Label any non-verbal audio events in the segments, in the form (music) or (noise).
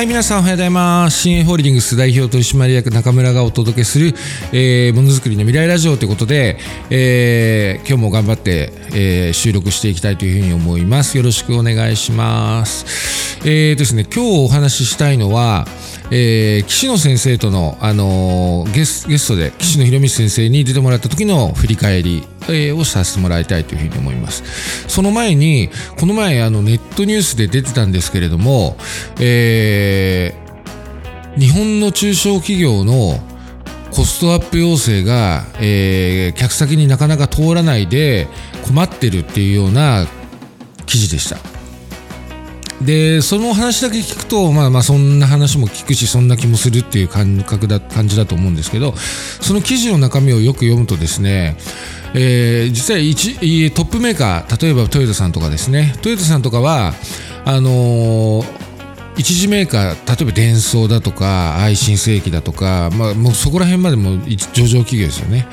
はい、皆さんおはようございます。新ホールディングス代表取締役中村がお届けする、えー、ものづくりの未来ラジオということで、えー、今日も頑張って、えー、収録していきたいというふうに思います。よろしくお願いします。えーですね、今日お話ししたいのは、えー、岸野先生との、あのーゲスゲストで岸野博道先生に出てもらった時の振り返り、えーをさせてもらいたいというふうに思います。その前に、この前あのネットニュースで出てたんですけれども、えー日本の中小企業のコストアップ要請が、えー客先になかなか通らないで困ってるっていうような記事でした。で、その話だけ聞くと、まあまあそんな話も聞くし、そんな気もするっていう感覚だ、感じだと思うんですけど、その記事の中身をよく読むとですね、えー実は一トップメーカー、例えばトヨタさんとかですね、トヨタさんとかは、あのー一次メーカー、例えばデンソーだとか、愛新世紀だとか、まあ、もうそこら辺までも上場企業ですよね。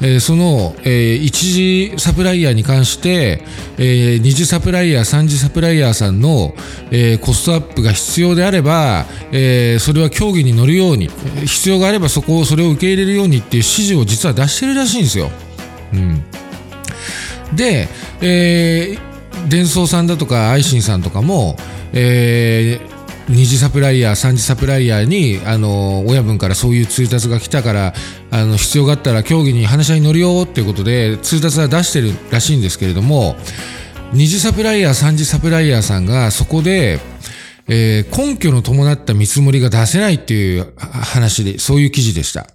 えーその、えー一次サプライヤーに関して、えー二次サプライヤー、三次サプライヤーさんの、えーコストアップが必要であれば、えーそれは協議に乗るように、必要があればそこを、それを受け入れるようにっていう指示を実は出してるらしいんですよ。うん。で、えー、デンソーさんだとか、アイシンさんとかも、えー二次サプライヤー、三次サプライヤーに、あの、親分からそういう通達が来たから、あの、必要があったら協議に話し合いに乗るよっていうことで、通達は出してるらしいんですけれども、二次サプライヤー、三次サプライヤーさんがそこで、えー根拠の伴った見積もりが出せないっていう話で、そういう記事でした。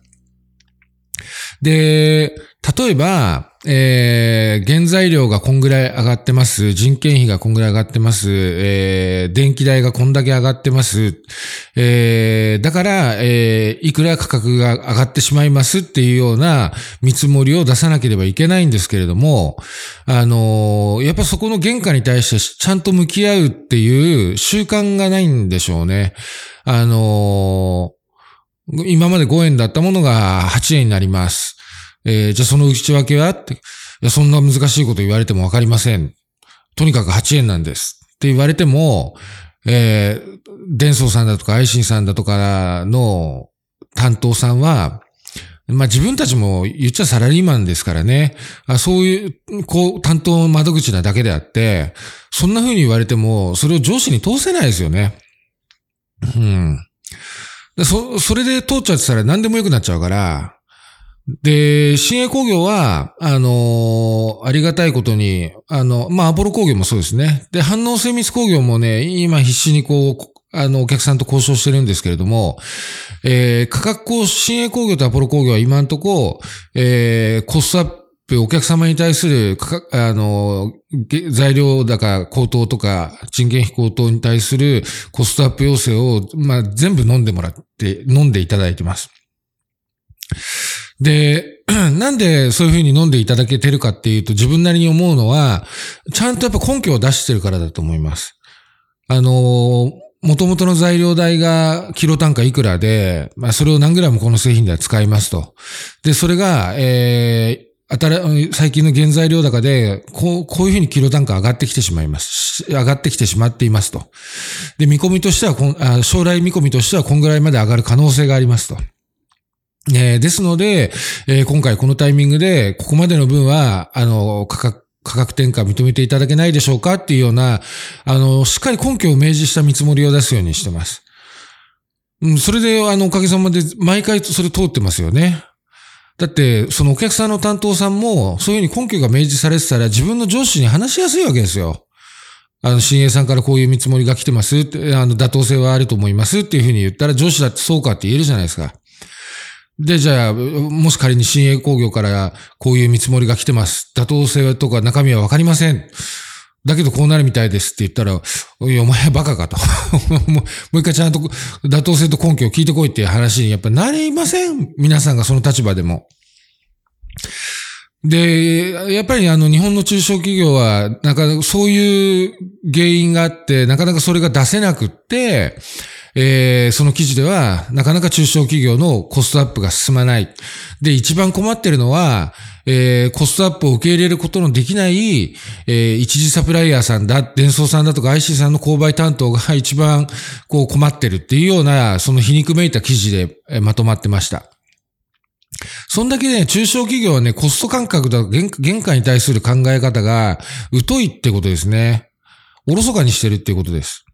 で、例えば、えー、原材料がこんぐらい上がってます。人件費がこんぐらい上がってます。えー、電気代がこんだけ上がってます。えー、だから、えー、いくら価格が上がってしまいますっていうような見積もりを出さなければいけないんですけれども、あのーやっぱそこの原価に対してちゃんと向き合うっていう習慣がないんでしょうね。あのー今まで5円だったものが8円になります。えーじゃあその内訳はって、いや、そんな難しいこと言われてもわかりません。とにかく8円なんです。って言われても、えー、デンソーさんだとか、アイシンさんだとかの担当さんは、まあ自分たちも言っちゃサラリーマンですからね。あそういう、こう、担当窓口なだけであって、そんな風に言われても、それを上司に通せないですよね。うん。そ、それで通っちゃってたら何でもよくなっちゃうから、で、新鋭工業は、あのありがたいことに、あの、まあ、アポロ工業もそうですね。で、反応精密工業もね、今必死にこう、あの、お客さんと交渉してるんですけれども、えー価格交渉、新鋭工業とアポロ工業は今んとこ、えーコストアップ、お客様に対する価格、あの、材料高高騰とか、人件費高騰に対するコストアップ要請を、まあ、全部飲んでもらって、飲んでいただいてます。で、(clears throat) なんでそういうふうに飲んでいただけてるかっていうと、自分なりに思うのは、ちゃんとやっぱ根拠を出してるからだと思います。あの、元々の材料代がキロ単価いくらで、まあそれを何グラムこの製品では使いますと。で、それが、えー新最近の原材料高で、こう、こういうふうにキロ単価上がってきてしまいます。上がってきてしまっていますと。で、見込みとしてはこん、将来見込みとしてはこんぐらいまで上がる可能性がありますと。えーですので、えー今回このタイミングで、ここまでの分は、あの、価格、価格転嫁認めていただけないでしょうかっていうような、あの、しっかり根拠を明示した見積もりを出すようにしてます。うん、それで、あの、おかげさまで、毎回それ通ってますよね。だって、そのお客さんの担当さんも、そういうふうに根拠が明示されてたら、自分の上司に話しやすいわけですよ。あの、新鋭さんからこういう見積もりが来てます、あの、妥当性はあると思いますっていうふうに言ったら、上司だってそうかって言えるじゃないですか。で、じゃあ、もし仮に新鋭工業からこういう見積もりが来てます。妥当性とか中身はわかりません。だけどこうなるみたいですって言ったら、い、お前バカかと。(laughs) もう一回ちゃんと妥当性と根拠を聞いてこいっていう話にやっぱなりません皆さんがその立場でも。で、やっぱりあの日本の中小企業は、なんかそういう原因があって、なかなかそれが出せなくって、えー、その記事では、なかなか中小企業のコストアップが進まない。で、一番困ってるのは、えー、コストアップを受け入れることのできない、えー、一次サプライヤーさんだ、伝送さんだとか IC さんの購買担当が (laughs) 一番こう困ってるっていうような、その皮肉めいた記事で、え、まとまってました。そんだけね、中小企業はね、コスト感覚だ、原価に対する考え方が疎いってことですね。おろそかにしてるっていうことです。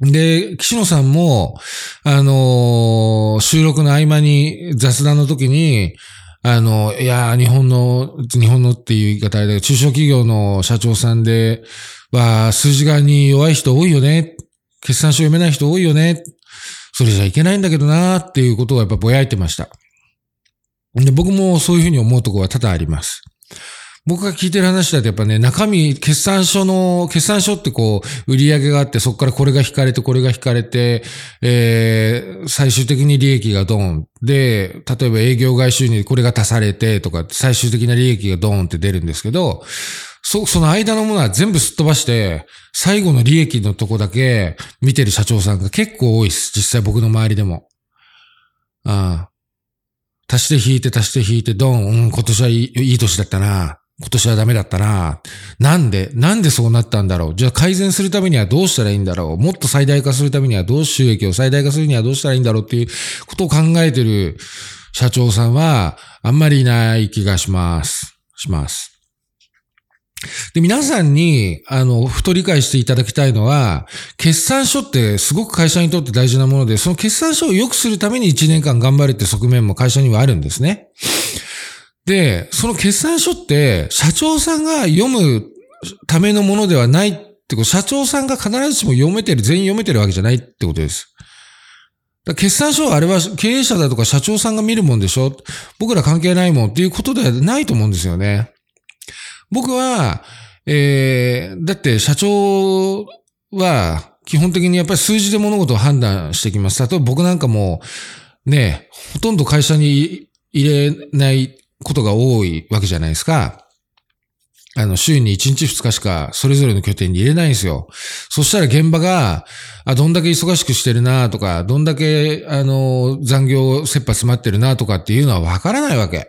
で、岸野さんも、あのー、収録の合間に雑談の時に、あの、いや、日本の、日本のっていう言い方で、中小企業の社長さんで、は、数字側に弱い人多いよね。決算書読めない人多いよね。それじゃいけないんだけどなっていうことをやっぱぼやいてました。で、僕もそういうふうに思うとこは多々あります。僕が聞いてる話だとやっぱね、中身、決算書の、決算書ってこう、売り上げがあって、そこからこれが引かれて、これが引かれて、えー、最終的に利益がドーン。で、例えば営業外収入これが足されてとか、最終的な利益がドーンって出るんですけど、そ、その間のものは全部すっ飛ばして、最後の利益のとこだけ見てる社長さんが結構多いです。実際僕の周りでも。ああ。足して引いて足して引いてドン、うん、今年はいいいい年だったな。今年はダメだったな。なんでなんでそうなったんだろうじゃあ改善するためにはどうしたらいいんだろうもっと最大化するためにはどう収益を最大化するにはどうしたらいいんだろうっていうことを考えてる社長さんはあんまりいない気がします。します。で、皆さんに、あの、ふと理解していただきたいのは、決算書ってすごく会社にとって大事なもので、その決算書を良くするために1年間頑張るって側面も会社にはあるんですね。で、その決算書って、社長さんが読むためのものではないってこと、社長さんが必ずしも読めてる、全員読めてるわけじゃないってことです。決算書はあれは経営者だとか社長さんが見るもんでしょ僕ら関係ないもんっていうことではないと思うんですよね。僕は、えー、だって社長は基本的にやっぱり数字で物事を判断してきます。例えば僕なんかもね、ほとんど会社に入れないことが多いわけじゃないですか。あの、週に1日2日しかそれぞれの拠点に入れないんですよ。そしたら現場が、あ、どんだけ忙しくしてるなとか、どんだけ、あの、残業切羽詰まってるなとかっていうのはわからないわけ。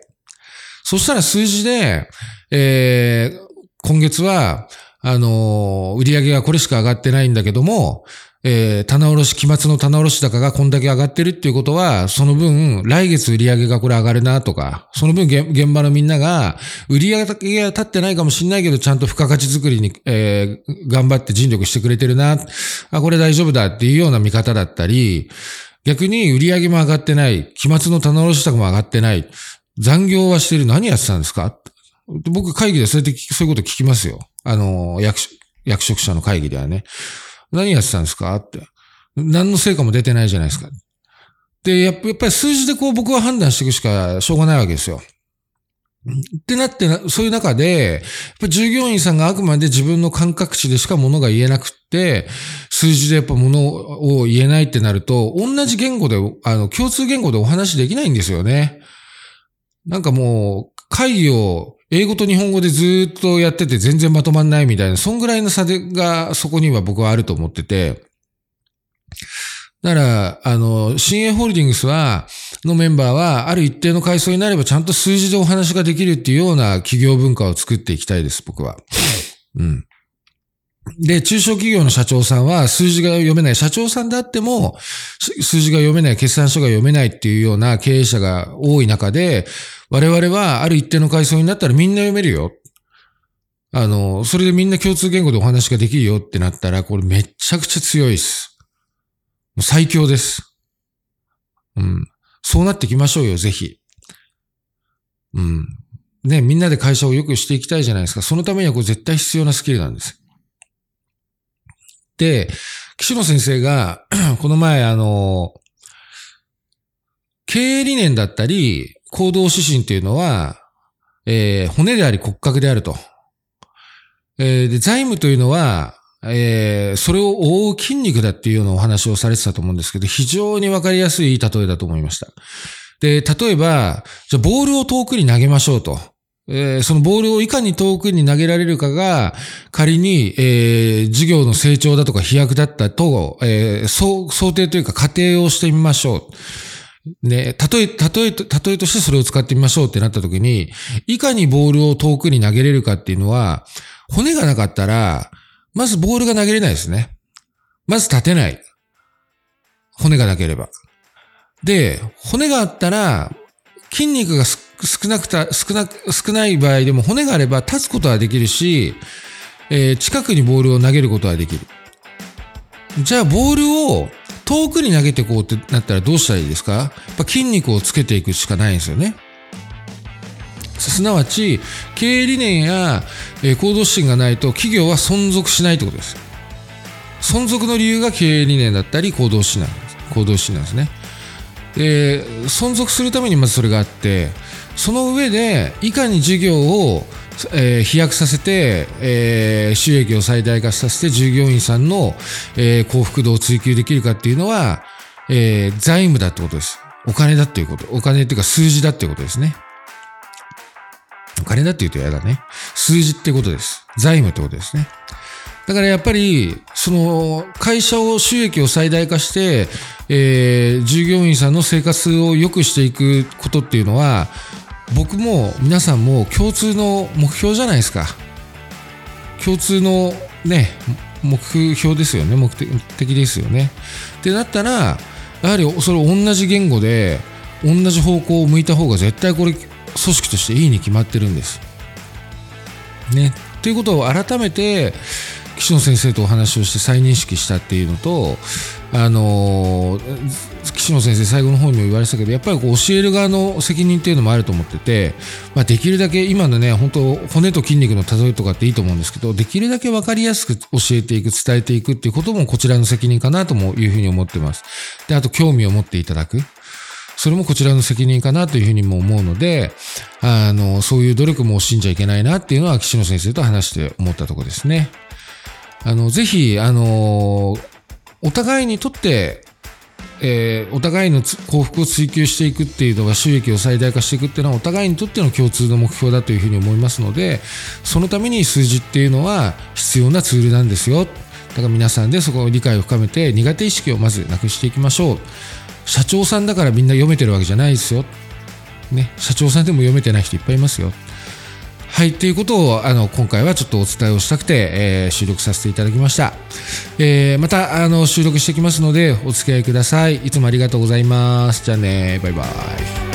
そしたら数字で、えー、今月は、あの、売り上げがこれしか上がってないんだけども、えー、棚卸し期末の棚卸高がこんだけ上がってるっていうことは、その分、来月売り上げがこれ上がるなとか、その分現場のみんなが、売り上げが立ってないかもしれないけど、ちゃんと付加価値作りに、えー、頑張って尽力してくれてるな、あ、これ大丈夫だっていうような見方だったり、逆に売り上げも上がってない、期末の棚卸高も上がってない、残業はしてる、何やってたんですか？僕会議でそうやってそういうこと聞きますよ。あの、役職者の会議ではね。何やってたんですか？って。何の成果も出てないじゃないですか。で、やっぱり数字でこう僕は判断していくしかしょうがないわけですよ。ってなって、そういう中で、やっぱ従業員さんがあくまで自分の感覚値でしか物が言えなくって、数字でやっぱ物を言えないってなると、同じ言語で、あの、共通言語でお話できないんですよね。なんかもう、会議を英語と日本語でずっとやってて全然まとまんないみたいな、そんぐらいの差がそこには僕はあると思ってて、だから、あの、新鋭ホールディングスは、のメンバーは、ある一定の階層になればちゃんと数字でお話ができるっていうような企業文化を作っていきたいです、僕は。うん。で、中小企業の社長さんは数字が読めない、社長さんであっても、数字が読めない、決算書が読めないっていうような経営者が多い中で、我々はある一定の階層になったらみんな読めるよ。あの、それでみんな共通言語でお話ができるよってなったら、これめちゃくちゃ強いです。もう最強です。うん。そうなっていきましょうよ、ぜひ。うん。ね、みんなで会社を良くしていきたいじゃないですか。そのためにはこれ絶対必要なスキルなんです。で、岸野先生が、(clears throat) この前あの、経営理念だったり、行動指針っていうのは、えー、骨であり骨格であると。えー、で、財務というのは、えー、それを覆う筋肉だっていうようなお話をされてたと思うんですけど、非常にわかりやすい例えだと思いました。で、例えば、じゃボールを遠くに投げましょうと。えー、そのボールをいかに遠くに投げられるかが、仮に、えー、授業の成長だとか飛躍だったと、えー、想定というか仮定をしてみましょう。ね、例え、例え、例えとしてそれを使ってみましょうってなった時に、いかにボールを遠くに投げれるかっていうのは、骨がなかったら、まずボールが投げれないですね。まず立てない。骨がなければ。で、骨があったら、筋肉がすっ少なくた、少な、少ない場合でも骨があれば立つことはできるし、えー、近くにボールを投げることはできる。じゃあボールを遠くに投げてこうってなったらどうしたらいいですか？やっぱ筋肉をつけていくしかないんですよね。すなわち、経営理念や、えー、行動指針がないと企業は存続しないってことです。存続の理由が経営理念だったり行動指針なんです。行動指針なんですね。で存続するためにまずそれがあってその上でいかに事業を、えー、飛躍させて、えー、収益を最大化させて従業員さんの、えー、幸福度を追求できるかっていうのは、えー、財務だってことです。お金だっていうこと。お金っていうか数字だっていうことですね。お金だって言うと嫌だね。数字ってことです。財務ってことですね。だからやっぱり、その、会社を収益を最大化して、えー、従業員さんの生活を良くしていくことっていうのは、僕も皆さんも共通の目標じゃないですか。共通のね、目標ですよね。目的ですよね。ってなったら、やはりそれ同じ言語で、同じ方向を向いた方が絶対これ、組織としていいに決まってるんです。ね。ということを改めて、岸野先生とお話をして再認識したっていうのと、あの岸野先生最後の方にも言われてたけどやっぱりこう教える側の責任っていうのもあると思ってて、まあ、できるだけ今のね本当骨と筋肉の例えとかっていいと思うんですけどできるだけ分かりやすく教えていく伝えていくっていうこともこちらの責任かなともいうふうに思ってますであと興味を持っていただくそれもこちらの責任かなというふうにも思うので、あの、そういう努力も惜しんじゃいけないなっていうのは岸野先生と話して思ったところですね。あの、ぜひ、あの、お互いにとって、えー、お互いの幸福を追求していくっていうのが収益を最大化していくっていうのはお互いにとっての共通の目標だというふうに思いますのでそのために数字っていうのは必要なツールなんですよ。だから皆さんでそこを理解を深めて苦手意識をまずなくしていきましょう。社長さんだからみんな読めてるわけじゃないですよ。ね。社長さんでも読めてない人いっぱいいますよ。はい、ということをあの今回はちょっとお伝えをしたくて、えー、収録させていただきました。えー、またあの収録してきますのでお付き合いください。いつもありがとうございます。じゃあね、バイバイ。